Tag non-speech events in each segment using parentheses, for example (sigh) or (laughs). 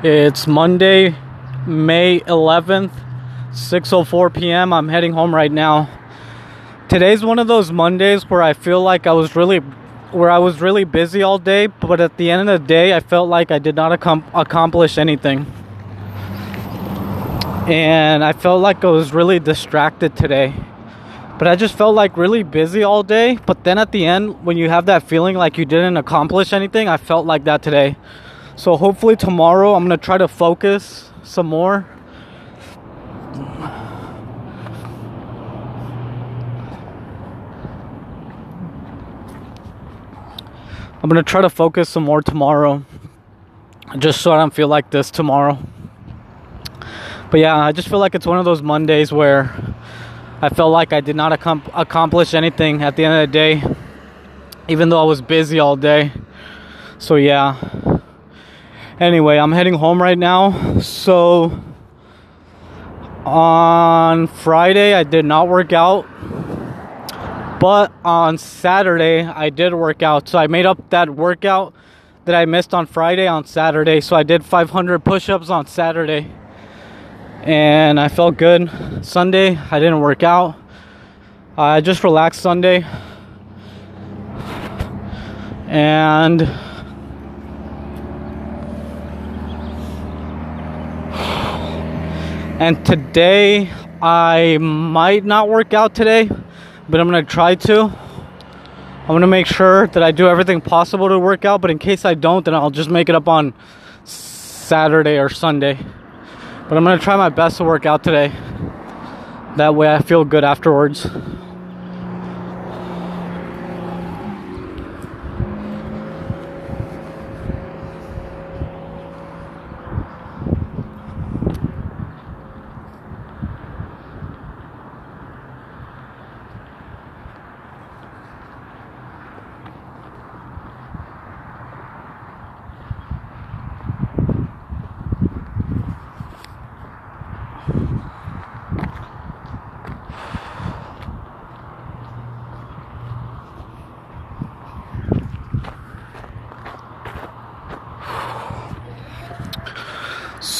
It's Monday, May 11th, 6:04 p.m. I'm heading home right now. Today's one of those Mondays where I feel like I was really where I was really busy all day, but at the end of the day, I felt like I did not ac- accomplish anything. And I felt like I was really distracted today. But I just felt like really busy all day, but then at the end when you have that feeling like you didn't accomplish anything, I felt like that today. So hopefully tomorrow I'm going to try to focus some more. I'm going to try to focus some more tomorrow. Just so I don't feel like this tomorrow. But yeah, I just feel like it's one of those Mondays where I felt like I did not ac- accomplish anything at the end of the day, even though I was busy all day. So yeah. Anyway, I'm heading home right now. So on Friday, I did not work out. But on Saturday, I did work out. So I made up that workout that I missed on Friday on Saturday. So I did 500 push ups on Saturday. And I felt good. Sunday, I didn't work out. I just relaxed Sunday. And and today I might not work out today but I'm gonna try to. I'm gonna make sure that I do everything possible to work out, but in case I don't, then I'll just make it up on Saturday or Sunday. But I'm gonna try my best to work out today. That way I feel good afterwards.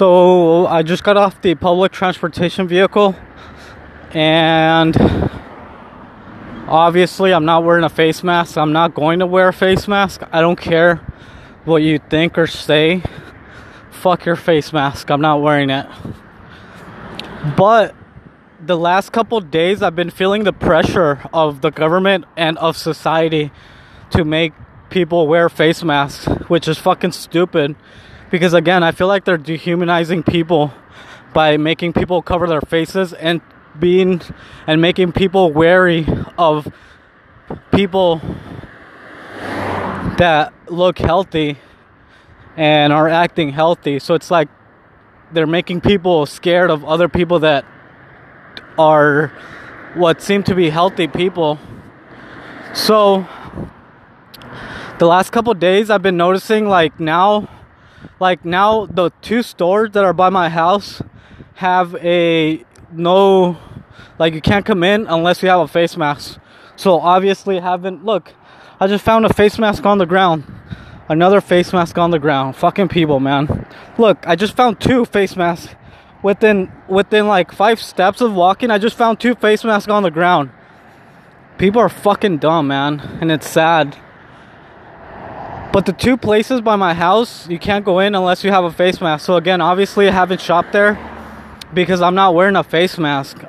So I just got off the public transportation vehicle and obviously I'm not wearing a face mask. I'm not going to wear a face mask. I don't care what you think or say. Fuck your face mask. I'm not wearing it. But the last couple days I've been feeling the pressure of the government and of society to make people wear face masks, which is fucking stupid because again i feel like they're dehumanizing people by making people cover their faces and being and making people wary of people that look healthy and are acting healthy. So it's like they're making people scared of other people that are what seem to be healthy people. So the last couple days i've been noticing like now like now the two stores that are by my house have a no like you can't come in unless you have a face mask. So obviously haven't look i just found a face mask on the ground. Another face mask on the ground. Fucking people man. Look i just found two face masks within within like five steps of walking. I just found two face masks on the ground. People are fucking dumb man. And it's sad but the two places by my house, you can't go in unless you have a face mask. So again, obviously I haven't shopped there because I'm not wearing a face mask.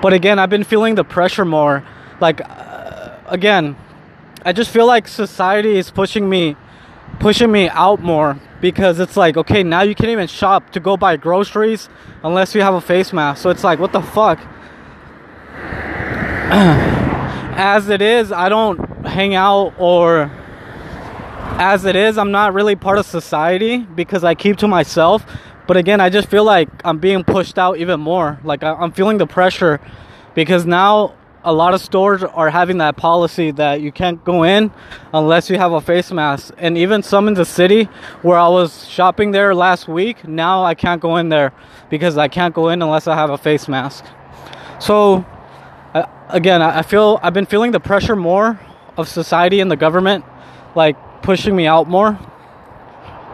But again, I've been feeling the pressure more. Like uh, again, I just feel like society is pushing me pushing me out more because it's like, okay, now you can't even shop to go buy groceries unless you have a face mask. So it's like, what the fuck? (clears throat) As it is, I don't hang out or as it is, I'm not really part of society because I keep to myself. But again, I just feel like I'm being pushed out even more. Like I'm feeling the pressure because now a lot of stores are having that policy that you can't go in unless you have a face mask. And even some in the city where I was shopping there last week, now I can't go in there because I can't go in unless I have a face mask. So again, I feel I've been feeling the pressure more of society and the government like pushing me out more.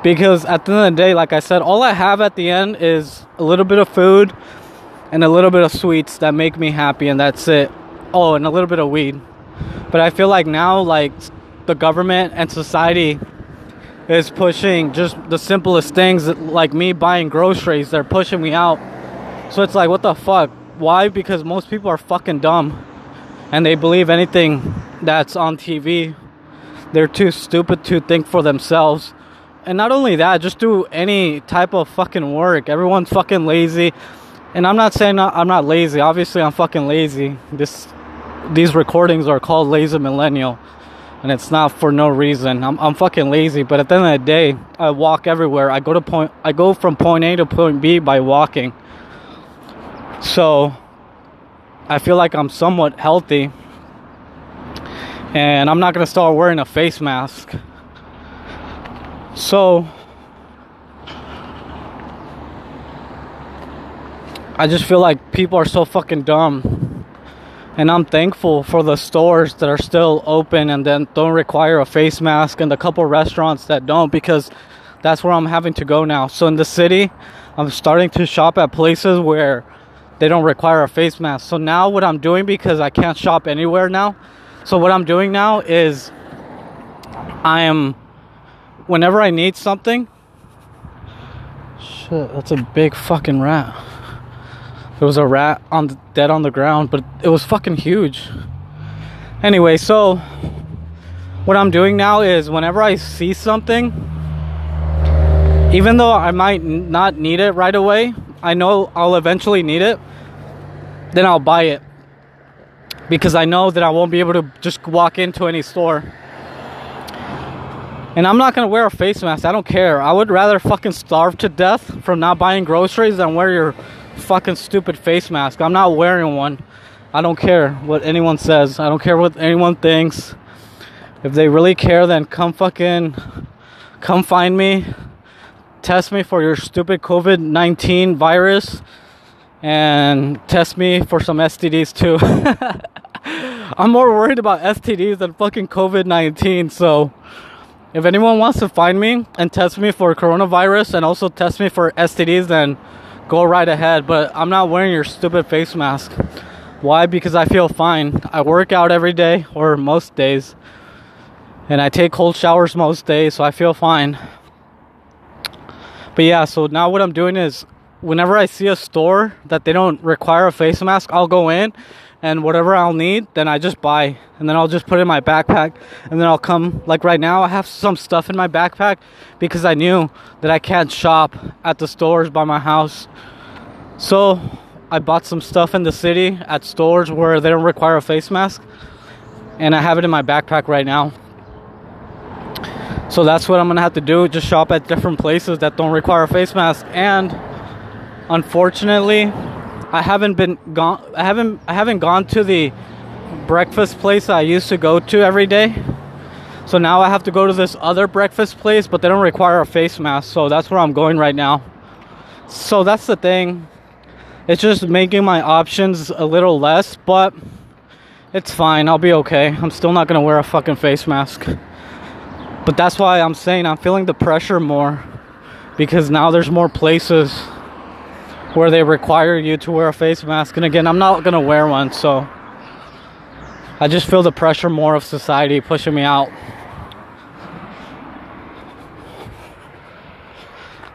Because at the end of the day, like I said, all I have at the end is a little bit of food and a little bit of sweets that make me happy, and that's it. Oh, and a little bit of weed. But I feel like now, like the government and society is pushing just the simplest things, like me buying groceries. They're pushing me out. So it's like, what the fuck? Why? Because most people are fucking dumb and they believe anything that's on TV. They're too stupid to think for themselves. And not only that, just do any type of fucking work. Everyone's fucking lazy. And I'm not saying I'm not lazy. Obviously, I'm fucking lazy. This these recordings are called Lazy Millennial. And it's not for no reason. I'm, I'm fucking lazy, but at the end of the day, I walk everywhere. I go to point I go from point A to point B by walking. So I feel like I'm somewhat healthy. And I'm not to start wearing a face mask. So I just feel like people are so fucking dumb. And I'm thankful for the stores that are still open and then don't require a face mask and the couple restaurants that don't because that's where I'm having to go now. So in the city, I'm starting to shop at places where they don't require a face mask. So now what I'm doing because I can't shop anywhere now. So what I'm doing now is I am whenever I need something shit, that's a big fucking rat. There was a rat on the, dead on the ground, but it was fucking huge. Anyway, so what I'm doing now is whenever I see something, even though I might not need it right away, I know I'll eventually need it, then I'll buy it. Because I know that I won't be able to just walk into any store. And I'm not gonna wear a face mask. I don't care. I would rather fucking starve to death from not buying groceries than wear your fucking stupid face mask. I'm not wearing one. I don't care what anyone says. I don't care what anyone thinks. If they really care, then come fucking come find me. Test me for your stupid COVID 19 virus and test me for some STDs too. (laughs) I'm more worried about STDs than fucking COVID 19. So if anyone wants to find me and test me for coronavirus and also test me for STDs, then go right ahead. But I'm not wearing your stupid face mask. Why? Because I feel fine. I work out every day or most days. And I take cold showers most days, so I feel fine. But yeah, so now what I'm doing is whenever I see a store that they don't require a face mask, I'll go in and whatever I'll need, then I just buy. And then I'll just put it in my backpack. And then I'll come, like right now, I have some stuff in my backpack because I knew that I can't shop at the stores by my house. So I bought some stuff in the city at stores where they don't require a face mask. And I have it in my backpack right now. So that's what I'm gonna have to do. Just shop at different places that don't require a face mask. And unfortunately, I haven't been gone. I haven't. I haven't gone to the breakfast place I used to go to every day. So now I have to go to this other breakfast place, but they don't require a face mask. So that's where I'm going right now. So that's the thing. It's just making my options a little less, but it's fine. I'll be okay. I'm still not gonna wear a fucking face mask. But that's why I'm saying I'm feeling the pressure more because now there's more places where they require you to wear a face mask. And again, I'm not gonna wear one, so I just feel the pressure more of society pushing me out.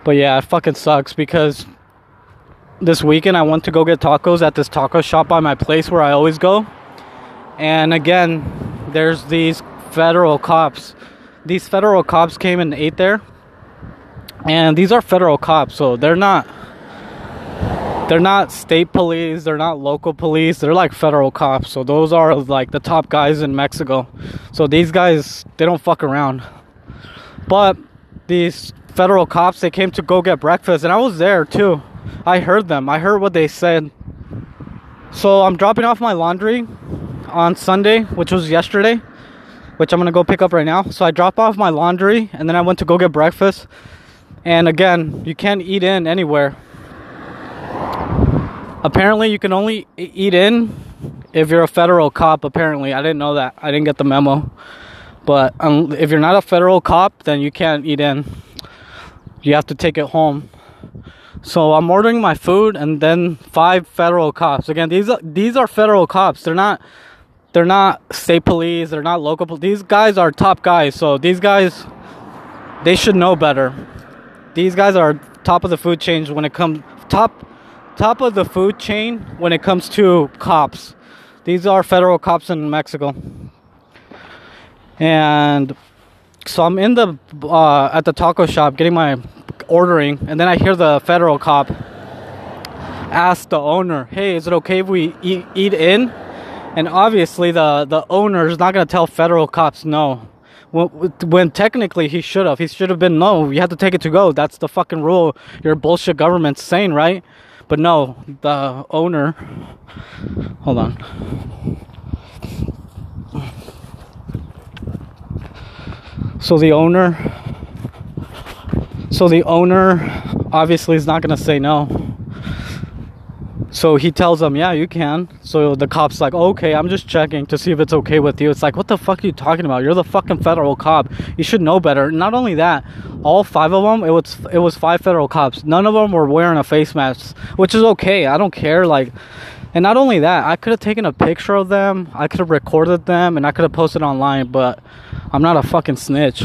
But yeah, it fucking sucks because this weekend I went to go get tacos at this taco shop by my place where I always go. And again, there's these federal cops. These federal cops came and ate there. And these are federal cops, so they're not they're not state police, they're not local police, they're like federal cops. So those are like the top guys in Mexico. So these guys, they don't fuck around. But these federal cops, they came to go get breakfast and I was there too. I heard them. I heard what they said. So I'm dropping off my laundry on Sunday, which was yesterday, which I'm to go pick up right now. So I drop off my laundry and then I went to go get breakfast. And again, you can't eat in anywhere apparently you can only eat in if you're a federal cop apparently i didn't know that i didn't get the memo but um, if you're not a federal cop then you can't eat in you have to take it home. So I'm ordering my food and then five federal cops. Again, these are these are federal cops. They're not they're not state police, they're not local police. These guys are top guys. So these guys they should know better. These guys are top of the food chain when it comes top top of the food chain when it comes to cops. These are federal cops in Mexico. And so I'm in the uh, at the taco shop getting my ordering, and then I hear the federal cop ask the owner, "Hey, is it okay if we eat, eat in?" And obviously, the the owner is not gonna tell federal cops no. When, when technically he should have, he should have been no. You have to take it to go. That's the fucking rule. Your bullshit government's saying, right? But no, the owner. Hold on. So the owner. So the owner obviously is not gonna say no. So he tells them, "Yeah, you can." So the cop's like, "Okay, I'm just checking to see if it's okay with you." It's like, "What the fuck are you talking about? You're the fucking federal cop. You should know better." Not only that, all five of them, it was it was five federal cops. None of them were wearing a face mask, which is okay. I don't care. Like, and not only that, I could have taken a picture of them. I could have recorded them, and I could have posted online. But I'm not a fucking snitch.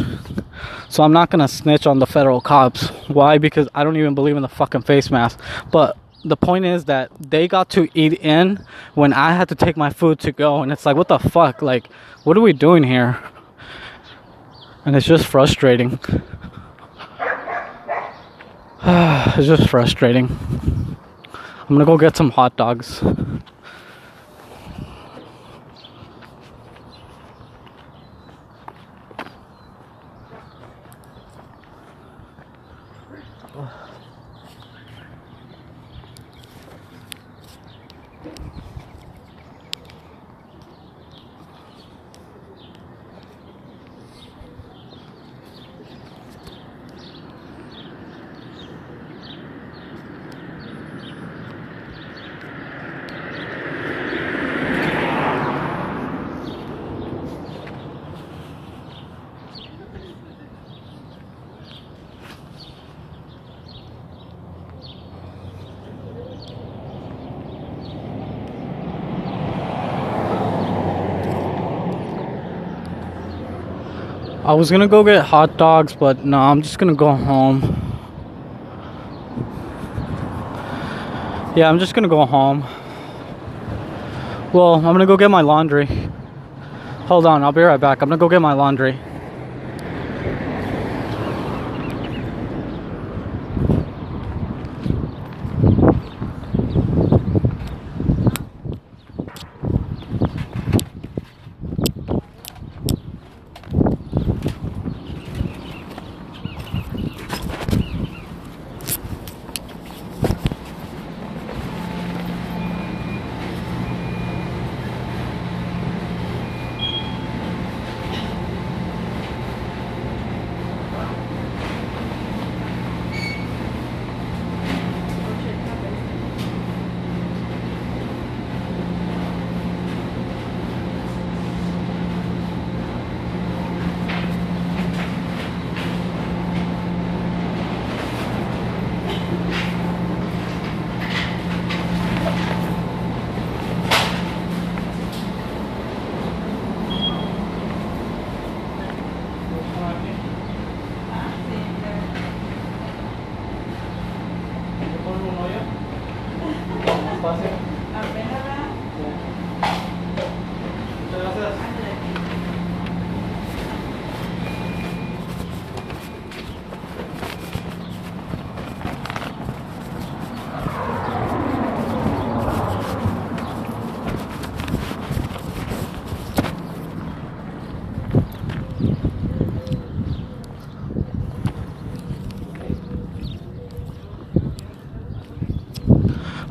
So I'm not gonna snitch on the federal cops. Why? Because I don't even believe in the fucking face mask. But the point is that they got to eat in when I had to take my food to go, and it's like, what the fuck? Like, what are we doing here? And it's just frustrating. (sighs) it's just frustrating. I'm gonna go get some hot dogs. I was gonna go get hot dogs, but no, I'm just gonna go home. Yeah, I'm just gonna go home. Well, I'm gonna go get my laundry. Hold on, I'll be right back. I'm gonna go get my laundry.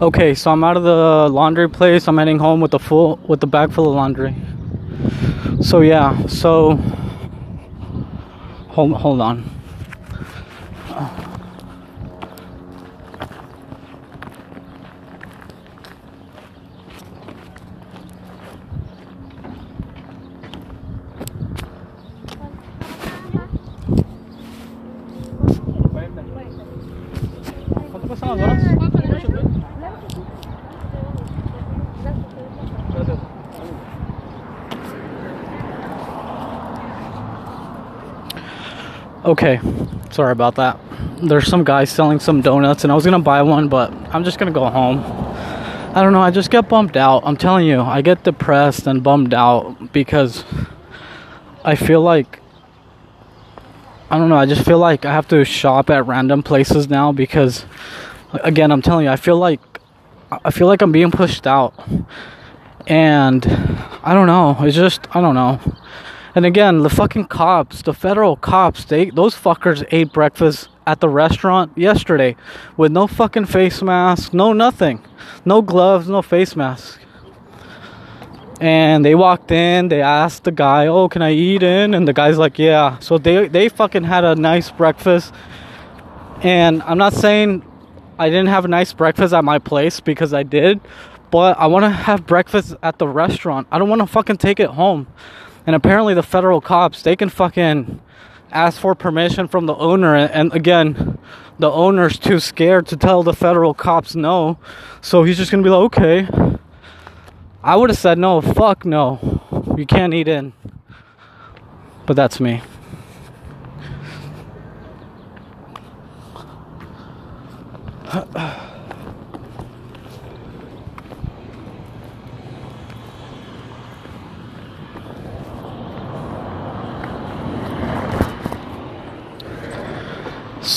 Okay, so I'm out of the laundry place. I'm heading home with the full with the bag full of laundry. So yeah, so hold hold on. Okay, sorry about that. There's some guy selling some donuts, and I was gonna buy one, but I'm just gonna go home. I don't know, I just get bummed out. I'm telling you, I get depressed and bummed out because I feel like I don't know, I just feel like I have to shop at random places now because again, I'm telling you, I feel like I feel like I'm being pushed out. And I don't know, it's just I don't know. And again, the fucking cops, the federal cops, they those fuckers ate breakfast at the restaurant yesterday with no fucking face mask, no nothing. No gloves, no face mask. And they walked in, they asked the guy, "Oh, can I eat in?" And the guy's like, "Yeah." So they they fucking had a nice breakfast. And I'm not saying I didn't have a nice breakfast at my place because I did, but I want to have breakfast at the restaurant. I don't want to fucking take it home. And apparently, the federal cops they can fucking ask for permission from the owner. And again, the owner's too scared to tell the federal cops no. So he's just gonna be like, okay. I would have said no, fuck no. You can't eat in. But that's me. (clears throat)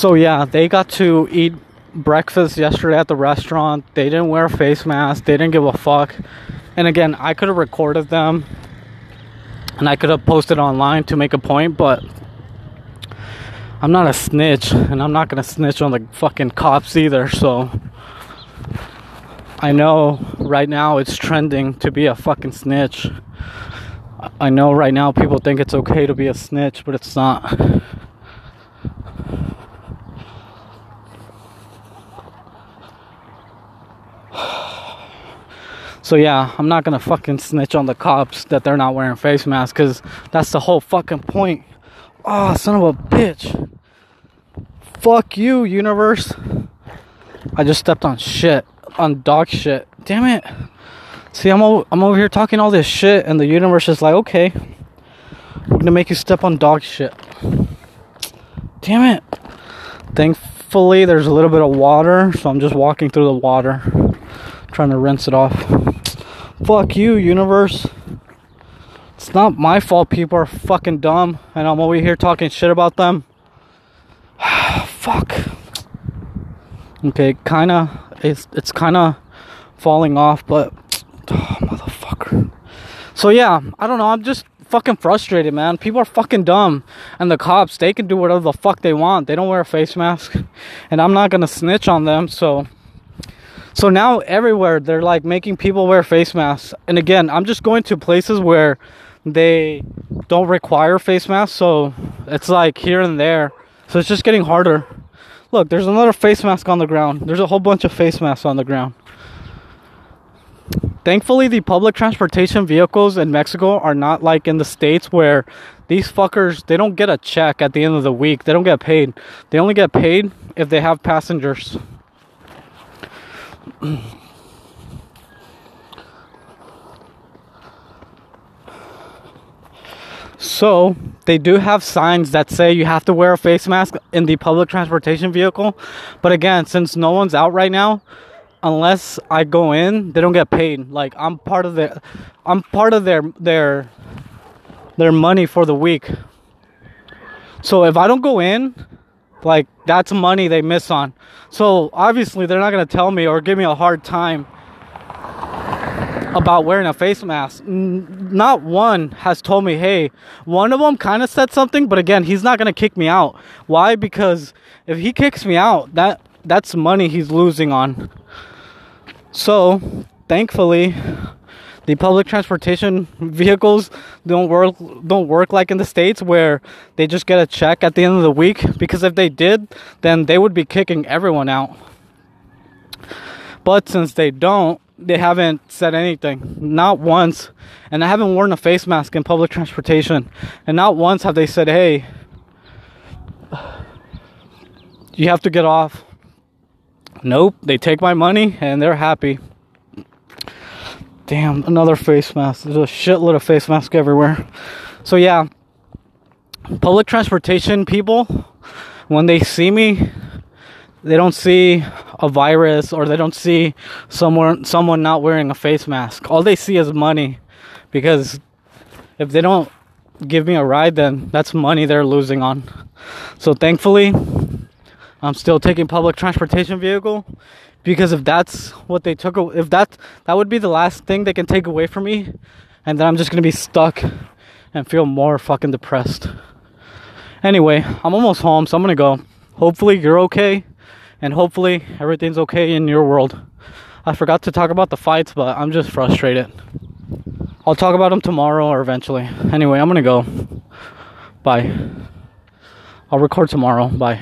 So yeah, they got to eat breakfast yesterday at the restaurant. They didn't wear a face mask. They didn't give a fuck. And again, I could have recorded them and I could have posted online to make a point, but I'm not a snitch and I'm not going to snitch on the fucking cops either. So I know right now it's trending to be a fucking snitch. I know right now people think it's okay to be a snitch, but it's not. So yeah, I'm not gonna fucking snitch on the cops that they're not wearing face masks, cause that's the whole fucking point. Oh, son of a bitch. Fuck you, universe. I just stepped on shit, on dog shit. Damn it. See, I'm o- I'm over here talking all this shit, and the universe is like, okay, we're gonna make you step on dog shit. Damn it. Thankfully, there's a little bit of water, so I'm just walking through the water, trying to rinse it off. Fuck you, universe. It's not my fault people are fucking dumb and I'm over here talking shit about them. (sighs) Fuck. Okay, kinda it's it's kinda falling off, but (tsk) oh, motherfucker. So yeah, I don't know, I'm just fucking frustrated, man. People are fucking dumb. And the cops, they can do whatever the fuck they want. They don't wear a face mask. And I'm not gonna snitch on them, so so now everywhere they're like making people wear face masks. And again, I'm just going to places where they don't require face masks, so it's like here and there. So it's just getting harder. Look, there's another face mask on the ground. There's a whole bunch of face masks on the ground. Thankfully, the public transportation vehicles in Mexico are not like in the states where these fuckers they don't get a check at the end of the week. They don't get paid. They only get paid if they have passengers. (clears throat) so they do have signs that say you have to wear a face mask in the public transportation vehicle. But again since no one's out right now unless i go in they don't get paid. Like i'm part of the i'm part of their their their money for the week. So if i don't go in like that's money they miss on. So obviously they're not gonna tell me or give me a hard time about wearing a face mask. Not one has told me, hey, one of them kind of said something, but again, he's not gonna kick me out. Why? Because if he kicks me out, that that's money he's losing on. So thankfully, the public transportation vehicles don't work don't work like in the states where they just get a check at the end of the week because if they did then they would be kicking everyone out. But since they don't they haven't said anything. Not once. And i haven't worn a face mask in public transportation. And not once have they said hey you have to get off. Nope. They take my money and they're happy Damn, another face mask. There's a shitload of face masks everywhere. So yeah, public transportation people, when they see me, they don't see a virus or they don't see someone someone not wearing a face mask. All they see is money because if they don't give me a ride then that's money they're losing on. So thankfully, I'm still taking public transportation vehicle because if that's what they took if that that would be the last thing they can take away from me and then I'm just going to be stuck and feel more fucking depressed. Anyway, I'm almost home, so I'm going to go. Hopefully you're okay and hopefully everything's okay in your world. I forgot to talk about the fights, but I'm just frustrated. I'll talk about them tomorrow or eventually. Anyway, I'm going to go. Bye. I'll record tomorrow. Bye.